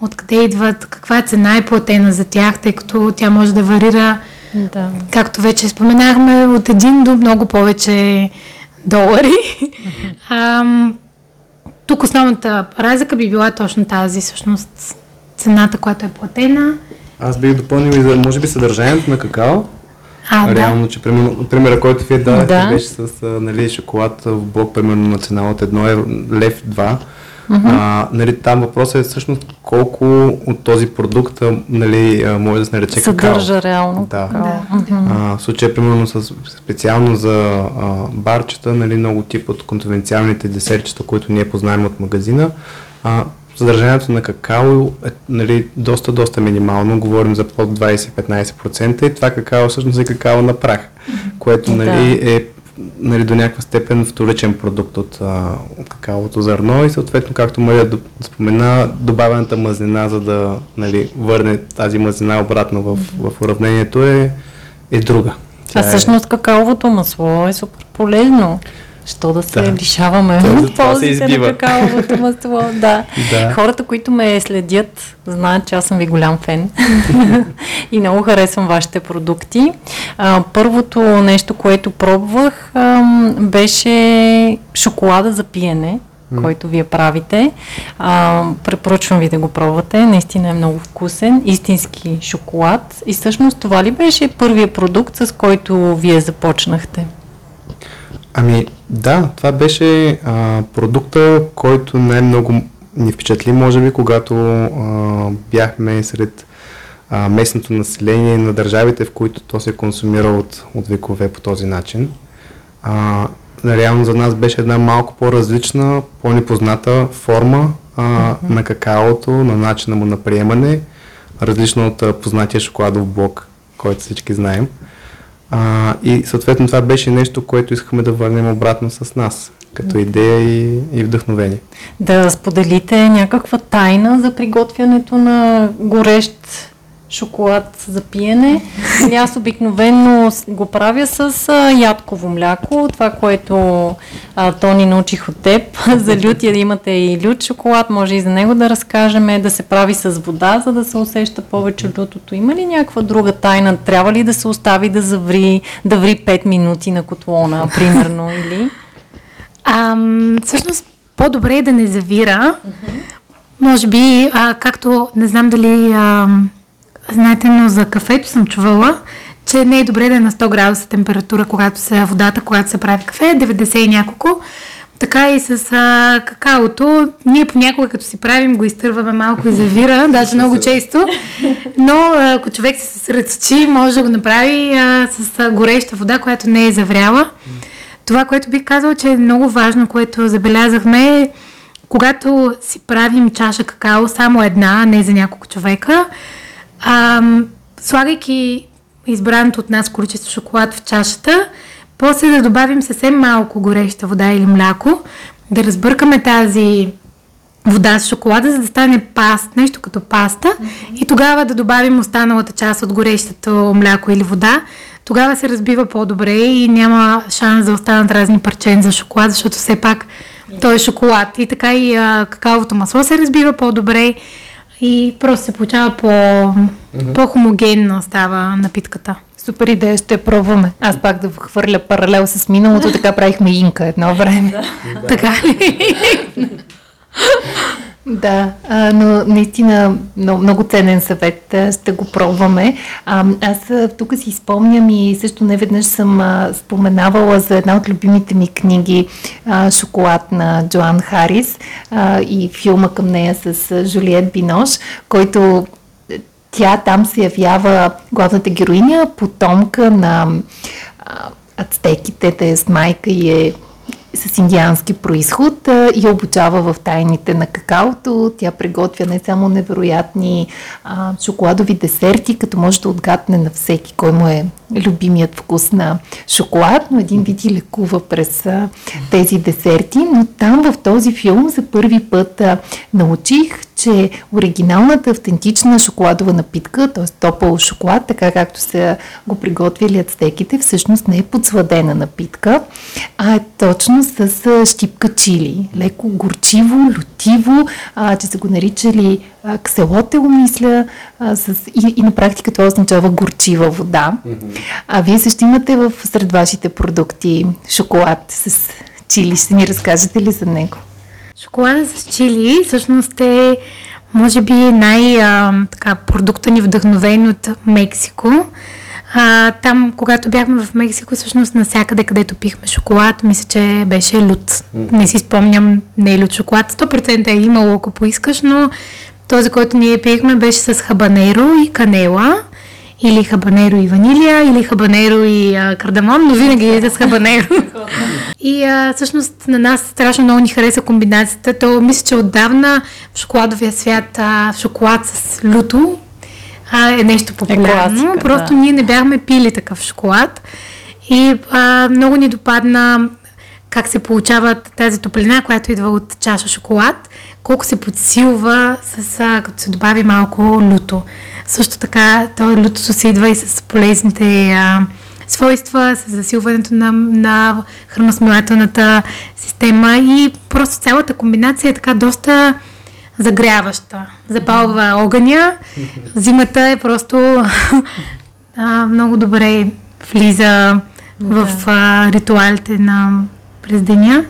откъде идват, каква цена е платена за тях, тъй като тя може да варира, да. както вече споменахме, от един до много повече долари. А, тук основната разлика би била точно тази, всъщност цената, която е платена. Аз бих допълнил и за, може би, съдържанието на какао. А, Реално, да. че примерно, примера, който вие дадете, да. беше с нали, шоколад в блок, примерно на цена от 1 евро, лев 2. Uh-huh. А, нали, там въпросът е всъщност колко от този продукт нали, може да се нарече Съдържа какао. реално. Да. да. Uh-huh. А, в случая, примерно, с, специално за а, барчета, нали, много тип от конвенциалните десертчета, които ние познаем от магазина, а, съдържанието на какао е нали, доста, доста минимално. Говорим за под 20-15% и това какао всъщност е какао на прах, което нали, да. е нали, до някаква степен вторичен продукт от, а, от какаовото зърно и съответно, както Мария спомена, добавената мазнина, за да нали, върне тази мазнина обратно в, в уравнението е, е друга. Тя а е всъщност какаовото масло е супер полезно. Що да се да. лишаваме от ползите на какаовото масло. Да. да. Хората, които ме следят, знаят, че аз съм ви голям фен и много харесвам вашите продукти. А, първото нещо, което пробвах, а, беше шоколада за пиене който вие правите. А, препоръчвам ви да го пробвате. Наистина е много вкусен. Истински шоколад. И всъщност това ли беше първият продукт, с който вие започнахте? Ами да, това беше а, продукта, който най-много ни впечатли, може би, когато а, бяхме сред а, местното население на държавите, в които то се консумира от, от векове по този начин. А, реално за нас беше една малко по-различна, по-непозната форма а, mm-hmm. на какаото, на начина му на приемане, различно от познатия шоколадов блок, който всички знаем. А, и съответно това беше нещо, което искахме да върнем обратно с нас, като идея и, и вдъхновение. Да споделите някаква тайна за приготвянето на горещ шоколад за пиене. Или аз обикновено го правя с а, ядково мляко, това, което а, Тони научих от теб. за лютия да имате и лют шоколад, може и за него да разкажем, да се прави с вода, за да се усеща повече лютото. Има ли някаква друга тайна? Трябва ли да се остави да заври, да ври 5 минути на котлона, примерно, или? Ам, всъщност, по-добре е да не завира. Може би, а, както не знам дали... Ам, Знаете, но за кафето съм чувала, че не е добре да е на 100 градуса температура, когато се водата, когато се прави кафе, 90 и няколко. Така и с а, какаото. Ние понякога, като си правим, го изтърваме малко и завира, даже много често. Но ако човек се съсредоточи, може да го направи а, с а, гореща вода, която не е завряла. Това, което бих казала, че е много важно, което забелязахме е, когато си правим чаша какао, само една, не за няколко човека, а, слагайки избраното от нас количество шоколад в чашата, после да добавим съвсем малко гореща вода или мляко, да разбъркаме тази вода с шоколада, за да стане паст, нещо като паста mm-hmm. и тогава да добавим останалата част от горещото мляко или вода, тогава се разбива по-добре и няма шанс да останат разни парчени за шоколад, защото все пак той е шоколад. И така и а, какаовото масло се разбива по-добре и просто се получава по, mm-hmm. по-хомогенно става напитката. Супер идея, ще пробваме. Аз пак да хвърля паралел с миналото, така правихме инка едно време. така ли? Да, но наистина много, много ценен съвет. Ще го пробваме. Аз тук си спомням и също не веднъж съм споменавала за една от любимите ми книги Шоколад на Джоан Харис и филма към нея с Жулиет Бинош, който тя там се явява главната героиня, потомка на а, ацтеките, т.е. майка и е с индиански происход и обучава в тайните на какаото. Тя приготвя не само невероятни а, шоколадови десерти, като може да отгадне на всеки кой му е любимият вкус на шоколад, но един вид и лекува през а, тези десерти. Но там в този филм за първи път а, научих, че оригиналната автентична шоколадова напитка, т.е. топъл шоколад, така както са го приготвили ацтеките, всъщност не е подсладена напитка, а е точно с щипка чили. Леко горчиво, лютиво, а, че са го наричали кселотел, мисля, а, с, и, и на практика това означава горчива вода. Mm-hmm. А вие също имате в сред вашите продукти шоколад с чили. Ще ни разкажете ли за него? Шоколада с чили всъщност е може би най-продукта ни вдъхновен от Мексико. А, там, когато бяхме в Мексико, всъщност навсякъде, където пихме шоколад, мисля, че беше лют. Не си спомням, не е лют шоколад. 100% е имало, ако поискаш, но този, който ние пихме, беше с хабанеро и канела или хабанеро и ванилия, или хабанеро и а, кардамон, но винаги е с хабанеро. и а, всъщност на нас страшно много ни хареса комбинацията. То мисля, че отдавна в шоколадовия свят а, шоколад с люто а, е нещо популярно. Е класика, Просто да. ние не бяхме пили такъв шоколад. И а, много ни допадна как се получава тази топлина, която идва от чаша шоколад, колко се подсилва с, а, като се добави малко люто. Също така, то лютото се идва и с полезните а, свойства, с засилването на, на храносмилателната система и просто цялата комбинация е така доста загряваща. Запалва огъня. Зимата е просто а, много добре влиза в а, ритуалите на през деня.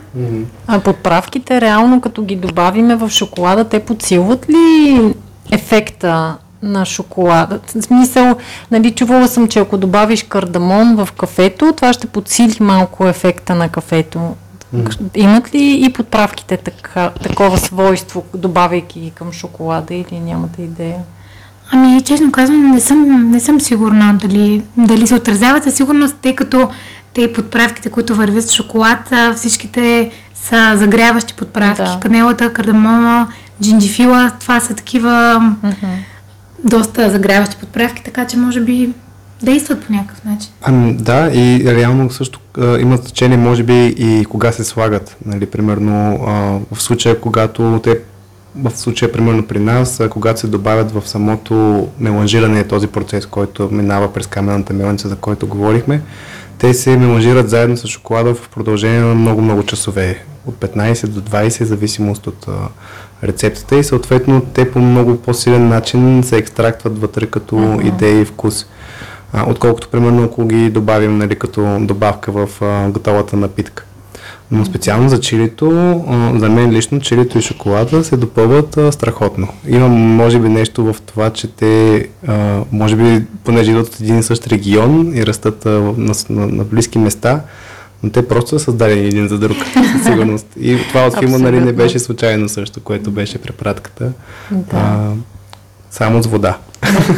А подправките, реално като ги добавиме в шоколада, те подсилват ли ефекта на шоколада. В смисъл, нали, чувала съм, че ако добавиш кардамон в кафето, това ще подсили малко ефекта на кафето. Mm. Имат ли и подправките така, такова свойство, добавяйки към шоколада или нямате идея? Ами, честно казвам, не съм, не съм сигурна дали, дали се отразяват. Със сигурност, тъй като те подправките, които вървят с шоколад, всичките са загряващи подправки. Да. Канелата, кардамона, джинджифила, това са такива mm-hmm доста загряващи подправки, така че може би действат по някакъв начин. Ами, да, и реално също а, има значение, може би, и кога се слагат. Нали, примерно, а, в случая, когато те в случая, примерно при нас, а, когато се добавят в самото меланжиране, този процес, който минава през камената мелница, за който говорихме, те се меланжират заедно с шоколада в продължение на много-много часове. От 15 до 20, в зависимост от а, рецептата и съответно те по много по-силен начин се екстрактват вътре като uh-huh. идеи и вкус. А, отколкото, примерно, ако ги добавим нали, като добавка в а, готовата напитка. Но специално за чилито, за мен лично чилито и шоколада се допълват а, страхотно. Има, може би, нещо в това, че те, а, може би, понеже идват от един и същ регион и растат а, на, на, на близки места, но те просто са създадени един за друг, със сигурност. И това от филма нали, не беше случайно също, което беше препратката. Да. А, само с вода.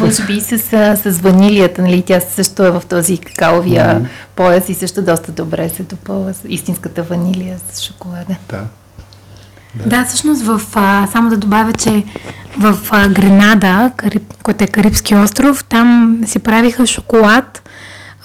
Може би с, с ванилията, нали? Тя също е в този какаовия mm-hmm. пояс и също доста добре се допълва с истинската ванилия с шоколада. Да. Да, да всъщност в, а, само да добавя, че в а, Гренада, Кариб, който е Карибски остров, там си правиха шоколад,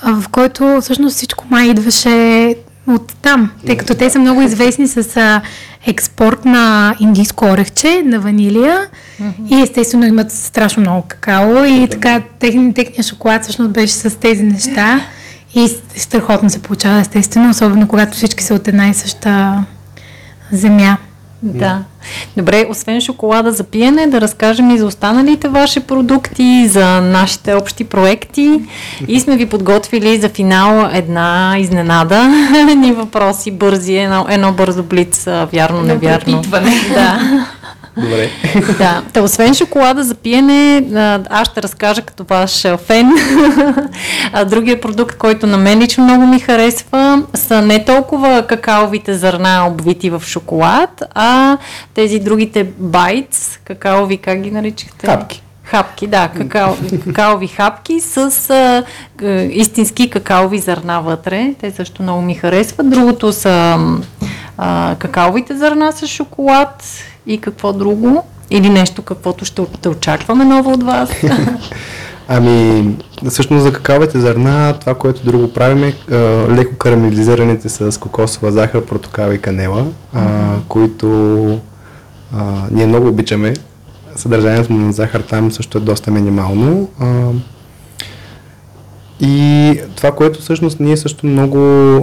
в който всъщност всичко май идваше от там, тъй като те са много известни с а, експорт на индийско орехче, на ванилия mm-hmm. и естествено имат страшно много какао и така техни, техният шоколад всъщност беше с тези неща и страхотно се получава естествено, особено когато всички са от една и съща земя. Да. Добре, освен шоколада за пиене, да разкажем и за останалите ваши продукти, за нашите общи проекти. И сме ви подготвили за финал една изненада. Ни въпроси бързи, едно, едно бързо блиц, вярно, невярно. Да. Добре. Да, та освен шоколада за пиене, аз ще разкажа като ваш фен. Другия продукт, който на мен лично много ми харесва, са не толкова какаовите зърна, обвити в шоколад, а тези другите байтс, какаови, как ги наричахте? Хапки. Хапки, да, какао, какаови хапки с а, истински какаови зърна вътре. Те също много ми харесват. Другото са а, какаовите зърна с шоколад и какво друго? Или нещо, каквото ще да очакваме ново от вас? Ами, всъщност за какавите зърна, това, което друго правим е леко карамелизираните с кокосова захар, протокава и канела, а, които а, ние много обичаме. Съдържанието на захар там също е доста минимално. А, и това, което всъщност ние също много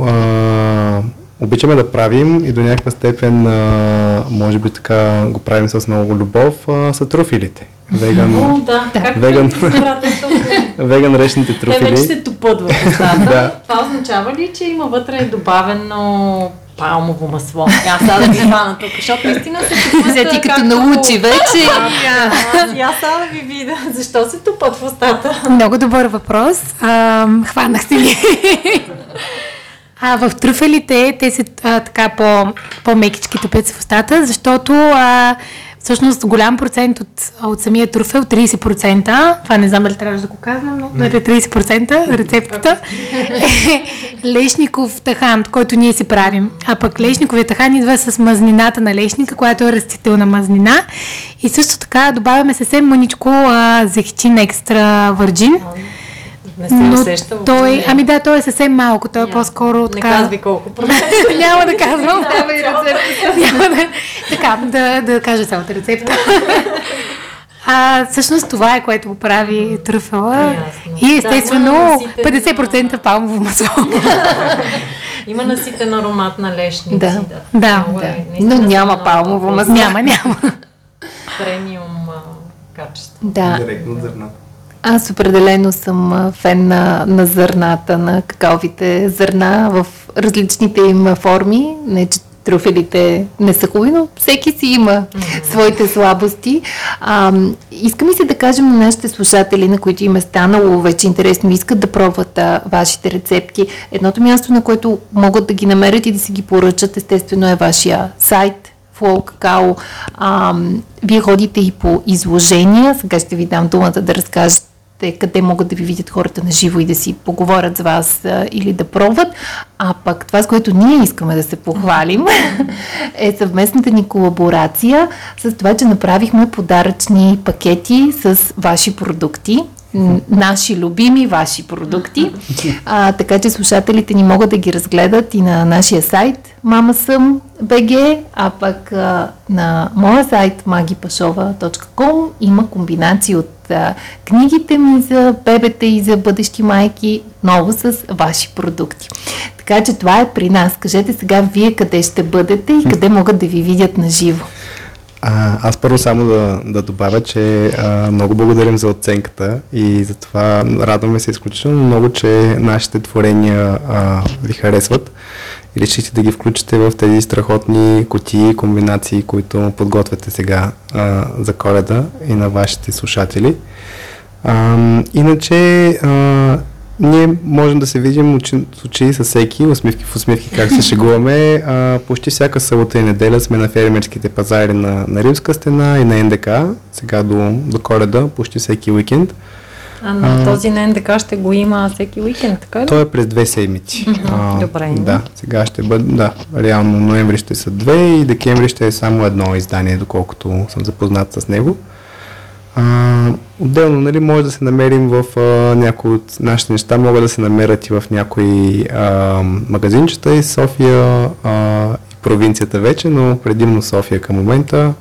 а, обичаме да правим и до някаква степен, а, може би така го правим с много любов, а, са труфилите. Веган, О, да. Как веган, веган речните труфили. Те вече се тупат в да. Това означава ли, че има вътре добавено палмово масло. Аз сега да ви хвана тук, защото наистина се тупат. Сега ти като научи вече. Аз сега да ви видя. Защо се тупат в устата? Много добър въпрос. А, хванах се ли. А в трюфелите те са а, така по, по-мекички тъпят в устата, защото а, всъщност голям процент от, от самия трюфел, 30%, това не знам дали трябва да го казвам, но 30% рецептата е лешников тахан, който ние си правим. А пък лешниковия тахан идва с мазнината на лешника, която е растителна мазнина. И също така добавяме съвсем мъничко а, зехтин екстра върджин. Не се Но усеща. Той, ами да, той е съвсем малко. Той е по-скоро така... Не казвай колко Няма да казвам. Няма да... Така, да, да кажа цялата рецепта. А, всъщност това е което го прави тръфела. И естествено да, 50% палмово масло. има наситен аромат на лешници. Да, да. да. да. Е, Но няма палмово масло. Няма, няма. Премиум качество. Да. Директно от зърната. Аз определено съм фен на, на зърната, на какаовите зърна в различните им форми. Не, че трофелите не са хубави, но всеки си има mm-hmm. своите слабости. А, искам и се да кажем на нашите слушатели, на които им е станало вече интересно, искат да пробват а, вашите рецепти. Едното място, на което могат да ги намерят и да си ги поръчат, естествено е вашия сайт Flow. А, вие ходите и по изложения. Сега ще ви дам думата да разкажете те къде могат да ви видят хората на живо и да си поговорят с вас а, или да пробват. А пък това, с което ние искаме да се похвалим, е съвместната ни колаборация с това, че направихме подаръчни пакети с ваши продукти наши любими ваши продукти. А, така че слушателите ни могат да ги разгледат и на нашия сайт Мама съм БГ, а пък а, на моя сайт magipashova.com има комбинации от а, книгите ми за бебета и за бъдещи майки, ново с ваши продукти. Така че това е при нас. Кажете сега вие къде ще бъдете и къде могат да ви видят на живо. А, аз първо само да, да добавя, че а, много благодарим за оценката и за това радваме се изключително много, че нашите творения а, ви харесват решихте да ги включите в тези страхотни кутии комбинации, които подготвяте сега а, за коледа и на вашите слушатели. А, иначе а, ние можем да се видим очи, с очи с всеки, усмивки в усмивки, как се шегуваме. А, почти всяка събота и неделя сме на фермерските пазари на, на Римска стена и на НДК, сега до, до коледа, почти всеки уикенд. А на този на НДК ще го има всеки уикенд, така ли? Той е през две седмици. а, Добре. Да, сега ще бъде, да, реално ноември ще са две и декември ще е само едно издание, доколкото съм запознат с него. А, отделно, нали, може да се намерим в а, някои от нашите неща, могат да се намерят и в някои а, магазинчета и София а, и провинцията вече, но предимно София към момента.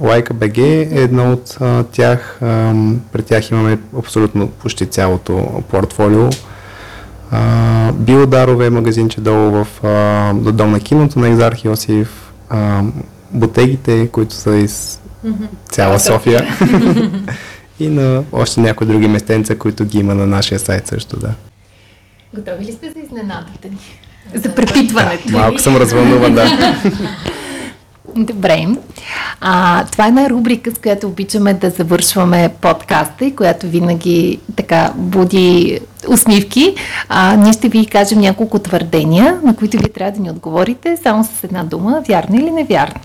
Лайка БГ е едно от а, тях. А, при тях имаме абсолютно почти цялото портфолио. А, Биодарове е магазинче долу в а, до дом на киното на Екзарх Йосиф. А, ботегите, които са из цяла София. и на още някои други местенца, които ги има на нашия сайт също, да. Готови ли сте за изненадата ни? За препитването. Малко съм развълнуван, да. Добре. А, това е една рубрика, с която обичаме да завършваме подкаста и която винаги така буди усмивки. А, ние ще ви кажем няколко твърдения, на които вие трябва да ни отговорите само с една дума, вярно или невярно.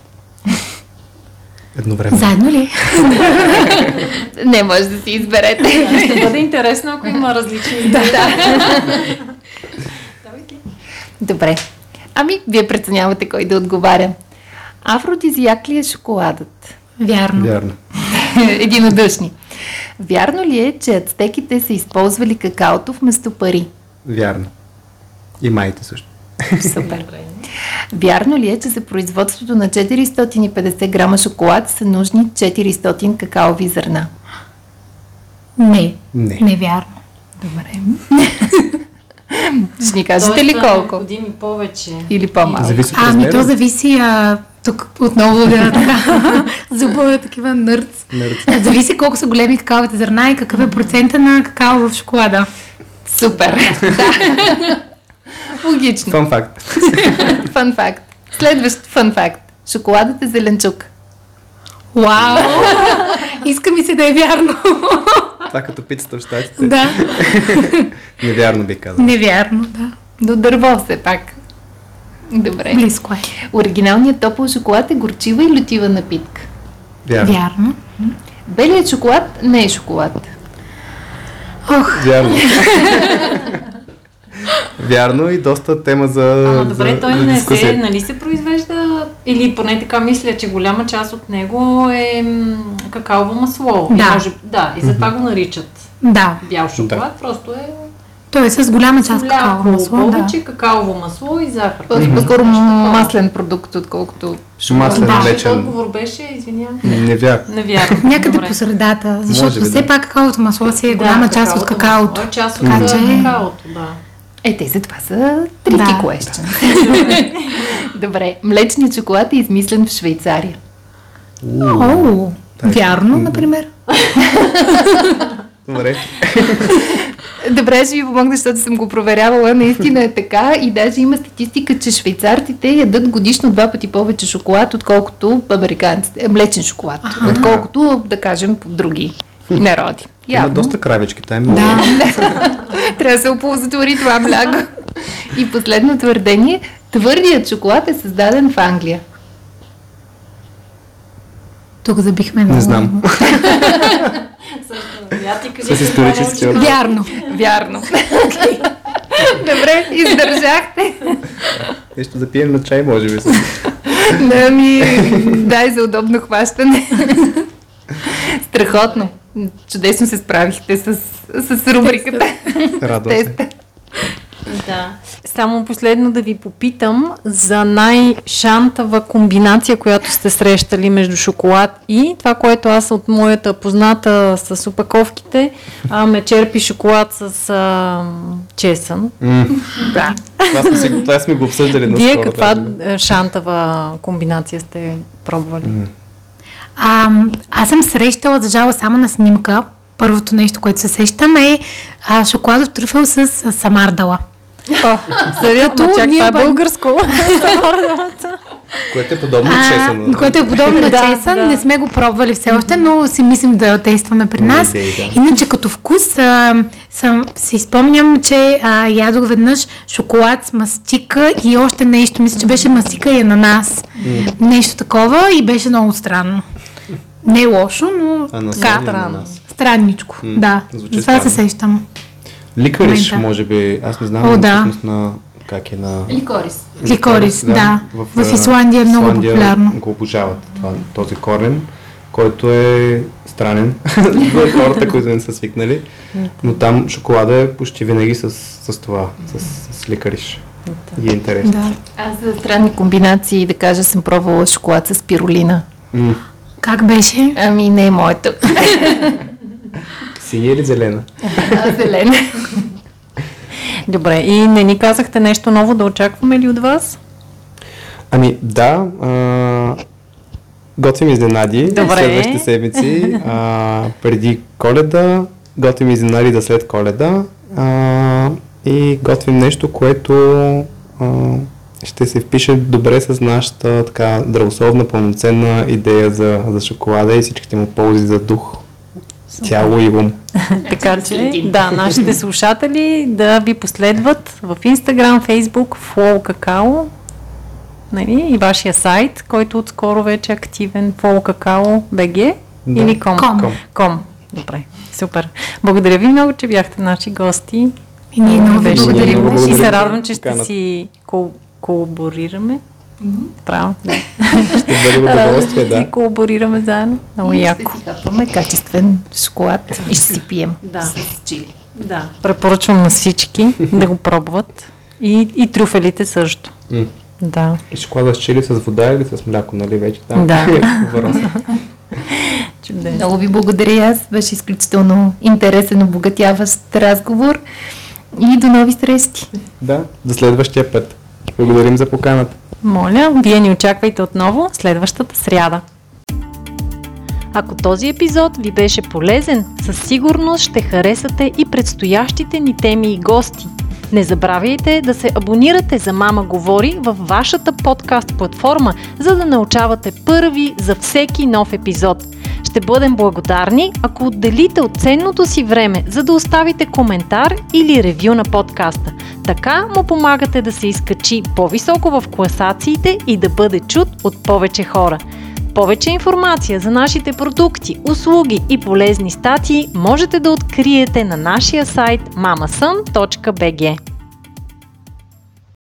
Едновременно. Заедно ли? Не може да си изберете. Ще бъде интересно, ако има различни. да. Добре. Ами, вие преценявате кой да отговаря. Афродизиак ли е шоколадът? Вярно. Вярно. Единодушни. Вярно ли е, че ацтеките са използвали какаото вместо пари? Вярно. И майите също. Супер. Вярно ли е, че за производството на 450 грама шоколад са нужни 400 какаови зърна? Не. Не. Невярно. Добре. Ще ни кажете ли колко? Необходими повече. Или по-малко? Зависи от Ами то зависи, а, тук отново да така, зубове такива нърц. Нърц. Зависи колко са големи какаовите зърна и какъв е процента на какао в шоколада. Супер. Да. Логично. Фан факт. Фан факт. Следващ фан факт. Шоколадът е зеленчук. Вау! Иска ми се да е вярно. Това като пицата в щатите. да. Невярно би казал. Невярно, да. До дърво все пак. Добре. Близко е. Оригиналният топъл шоколад е горчива и лютива напитка. Вярно. Вярно. Белият шоколад не е шоколад. Ох, Вярно. Вярно и доста тема за Ама добре, за, той за не се, нали се произвежда, или поне така мисля, че голяма част от него е какаово масло. Да. И може, да, и затова го наричат да. бял шоколад, просто е Той е с голяма част какао ляко масло. Да. повече, какаово масло и захар. По- По-скоро маслен продукт, отколкото шоколад. Маслен, Да. Млечен. отговор беше, извинявам, Невярно. невярно. Някъде Добре. по средата, защото Може би, все да. пак какаото масло си е Да, голяма част от какаото Е част от какаото, да. Е, те за това са трики Да. question. Добре, млечният шоколад е измислен в Швейцария. О, вярно, например. Добре. Добре, ще ви помогна, защото съм го проверявала. Наистина е така и даже има статистика, че швейцарците ядат годишно два пъти повече шоколад, отколкото американците. Млечен шоколад, отколкото, да кажем, други народи. Има Явно. доста кравички. Там има. Да. Трябва да се оползотвори това мляко. И последно твърдение. Твърдият шоколад е създаден в Англия. Тук забихме много. Не знам. С исторически какво отговор. Вярно. Вярно. Добре, издържахте. Нещо да пием на чай, може би. Да ми дай за удобно хващане. Страхотно. Чудесно се справихте с, с рубриката. Радвам се. Теста. Да. Само последно да ви попитам за най-шантава комбинация, която сте срещали между шоколад и това, което аз от моята позната с опаковките, а, ме черпи шоколад с а, чесън. М, Да. Това сме, си, това сме го обсъждали Вие наскоро, каква даже. а, шантава комбинация сте пробвали? А, аз съм срещала, за жало, само на снимка. Първото нещо, което се сещам е а, шоколадов трюфел с а, самардала. О, чак ние това е българско. Което е подобно на чесън. което е подобно на чесън. да. Не сме го пробвали все още, но си мислим да тестваме при нас. идея, да. Иначе като вкус а, съм, си спомням, че а, ядох веднъж шоколад с мастика и още нещо. Мисля, че беше мастика и ананас. Нещо такова и беше много странно. Не е лошо, но Ананас така, ананас? странничко. М, Да, за това се странно. сещам. Ликариш, може би. Аз не знам О, да. на... Как е на... Ликорис. Ликорис, да. В а, Исландия е много Исландия популярно. го обожават това, този корен, който е странен за хората, които не са свикнали. Но там шоколада е почти винаги с, с това, с, с ликариш. И е интересно. Да. Аз за странни комбинации, да кажа, съм пробвала шоколад с спирулина. М, Как беше? Ами не е моето. Синя или зелена? А, Зелена. Добре, и не ни казахте нещо ново да очакваме ли от вас? Ами да, а, готвим изненади Добре. следващите седмици. А, преди коледа, готвим изненади да след коледа а, и готвим нещо, което а, ще се впише добре с нашата така здравословна, пълноценна идея за, за шоколада и всичките му ползи за дух, тяло и ум. Така че, да, нашите слушатели да ви последват в Instagram, Facebook, Flow Какао нали, и вашия сайт, който отскоро вече е активен, Flow Какао BG Да. или Com. Com. Com. Com. Добре, супер. Благодаря ви много, че бяхте наши гости. И ние много ви благодарим. И се радвам, че ще си кол- колаборираме. Правилно, да. Ще бъде удоволствие, да. си колаборираме заедно. Много яко. Ще си хапваме качествен шоколад и ще си пием Да. с чили. Да. Препоръчвам на всички да го пробват. И, и трюфелите също. М. Да. И шоколада с чили с вода или с мляко, нали вече? Там Да. Чудесно. Много ви благодаря и аз. Беше изключително интересен, обогатяващ разговор. И до нови срещи. Да, за следващия път. Благодарим за поканата. Моля, вие ни очаквайте отново следващата сряда. Ако този епизод ви беше полезен, със сигурност ще харесате и предстоящите ни теми и гости. Не забравяйте да се абонирате за Мама Говори във вашата подкаст платформа, за да научавате първи за всеки нов епизод. Ще бъдем благодарни, ако отделите от ценното си време, за да оставите коментар или ревю на подкаста. Така му помагате да се изкачи по-високо в класациите и да бъде чут от повече хора. Повече информация за нашите продукти, услуги и полезни статии можете да откриете на нашия сайт mamasun.bg.